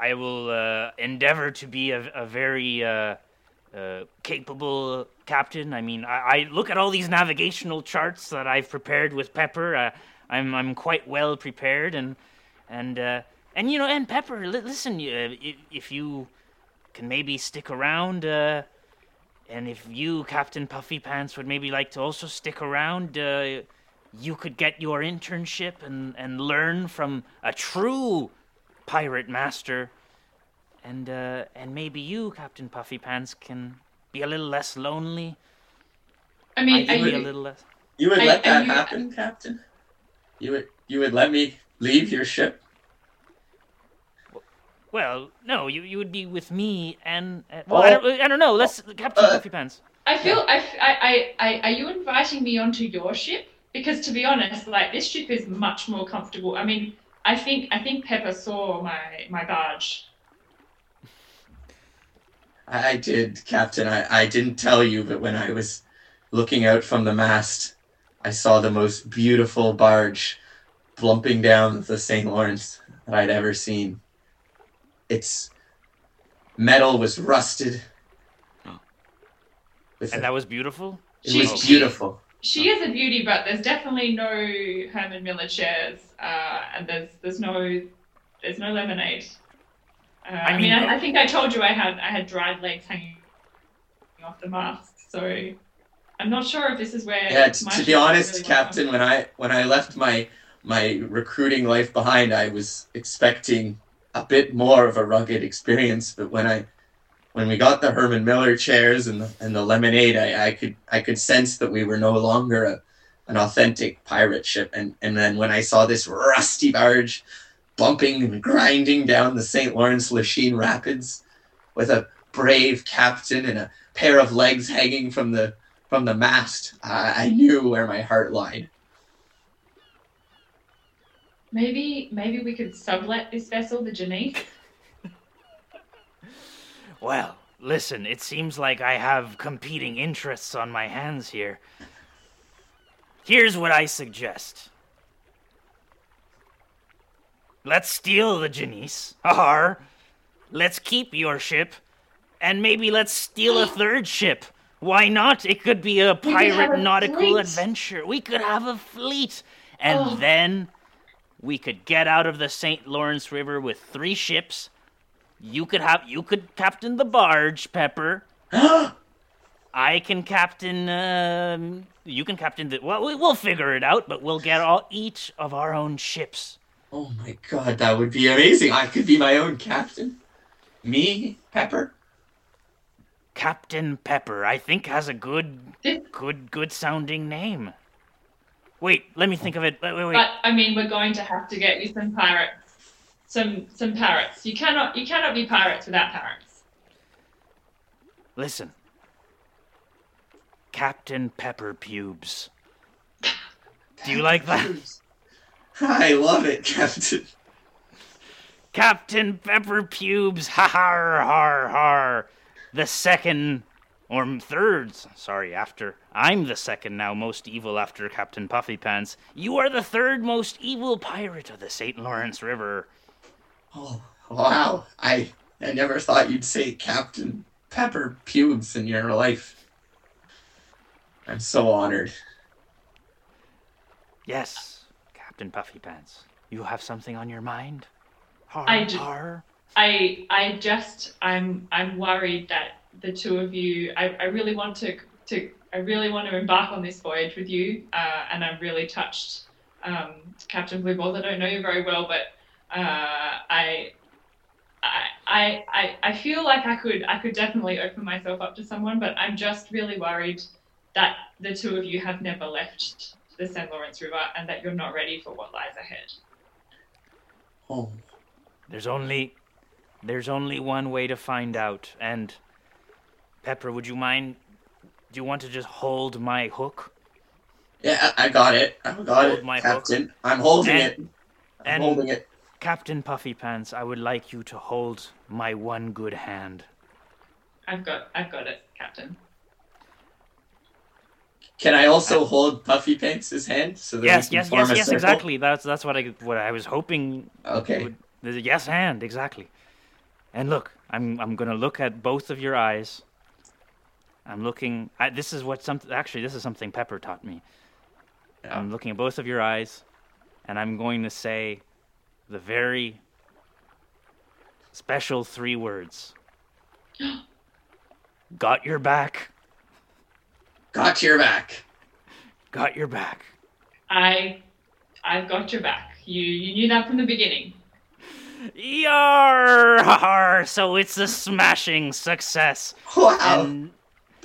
I will uh, endeavor to be a, a very uh, capable captain. I mean, I, I, look at all these navigational charts that I've prepared with Pepper. I'm, I'm quite well prepared, and, and, and you know, and Pepper, li- listen, if you can maybe stick around, uh, and if you, Captain Puffy Pants, would maybe like to also stick around, uh, you could get your internship and, and learn from a true pirate master. And uh, and maybe you, Captain Puffy Pants, can be a little less lonely. I mean, I are can you, a little less. You would let I that knew- happen, Captain? You would you would let me leave your ship? Well, no, you, you would be with me and uh, well, I, Oh. don't, I don't know. Let's Captain Uh, Puffy Pants. I feel I, I, I, I, are you inviting me onto your ship? Because to be honest, like this ship is much more comfortable. I mean, I think I think Pepper saw my my barge. I, I did, Captain. I, I didn't tell you, but when I was looking out from the mast, I saw the most beautiful barge plumping down the St. Lawrence that I'd ever seen. Its metal was rusted. With And a- that was beautiful. it She's- was beautiful. She is a beauty, but there's definitely no Herman Miller chairs, uh, and there's there's no there's no lemonade. Uh, I, I mean, mean, I, I think I told you I had I had dried legs hanging off the mast, so I'm not sure if this is where. Yeah, t- my to be honest, really Captain, when I when I left my my recruiting life behind, I was expecting a bit more of a rugged experience. But when I when we got the Herman Miller chairs and the, and the lemonade, I, I could I could sense that we were no longer a, an authentic pirate ship. And and then when I saw this rusty barge bumping and grinding down the St. Lawrence Lachine Rapids with a brave captain and a pair of legs hanging from the from the mast, I, I knew where my heart lied. Maybe maybe we could sublet this vessel, the Janice. Well, listen, it seems like I have competing interests on my hands here. Here's what I suggest. Let's steal the Janice. Or let's keep your ship. And maybe let's steal a third ship. Why not? It could be a pirate a nautical fleet. adventure. We could have a fleet. And Oh. then we could get out of the St. Lawrence River with three ships. You could have you could captain the barge, Pepper. I can captain. Um, you can captain the. Well, we- we'll figure it out, but we'll get all each of our own ships. oh my god, that would be amazing. I could be my own captain. Me, Pepper. Captain Pepper, I think, has a good, good, good sounding name. Wait, let me think of it. Wait, wait, wait. But I mean, we're going to have to get you some pirates, some some parrots. You cannot you cannot be pirates without parrots. Listen. Captain Pepper Pubes. Do you like that? I love it, Captain. Captain Pepper Pubes, ha har har har. The second or thirds, sorry, after I'm the second now most evil after Captain Puffy Pants. You are the third most evil pirate of the St. Lawrence River. Oh, wow. I I never thought you'd say Captain Pepper Pubes in your life. I'm so honored. Yes, Captain Puffy Pants. You have something on your mind? Har I do. har. I I just I'm I'm worried that the two of you I, I really want to to I really want to embark on this voyage with you uh, and I'm really touched um, Captain Blue Balls I don't know you very well but uh, I I, I, I feel like I could I could definitely open myself up to someone, but I'm just really worried that the two of you have never left the St. Lawrence River and that you're not ready for what lies ahead. Oh, There's only there's only one way to find out. And Pepper, would you mind do you want to just hold my hook? yeah, I I got it. I got Hold it, my hook. Captain. I'm holding And- it. I'm and- holding it. Captain Puffy Pants, I would like you to hold my one good hand. I've got I've got it, Captain. Can I also hold Puffy Pants' hand so that Yes, we can yes, form yes, a yes, circle? exactly. That's that's what I what I was hoping Okay. would yes hand, exactly. And look, I'm I'm gonna look at both of your eyes. I'm looking. I, this is what something. Actually, this is something Pepper taught me. Yeah. I'm looking at both of your eyes, and I'm going to say the very special three words. Got your back. Got your back. Got your back. I I've got your back. You you knew that from the beginning. Yar! har, So it's a smashing success. Wow. And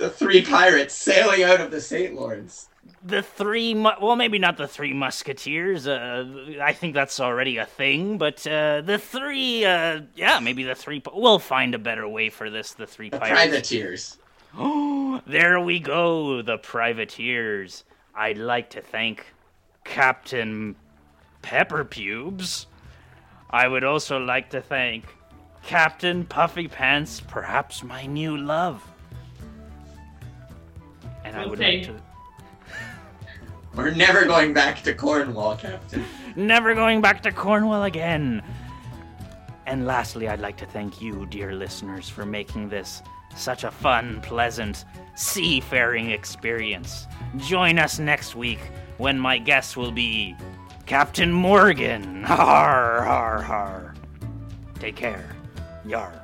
the three pirates sailing out of the St. Lawrence. the three mu- well maybe not the three musketeers uh i think that's already a thing but uh the three uh yeah maybe the three we'll find a better way for this the three The pirates privateers. oh there we go the privateers i'd like to thank captain pepper pubes i would also like to thank captain puffy pants perhaps my new love and i would like to We're never going back to Cornwall, Captain. never going back to Cornwall again. And lastly, I'd like to thank you, dear listeners, for making this such a fun, pleasant, seafaring experience. Join us next week when my guest will be Captain Morgan. Har, har, har. Take care. Yar.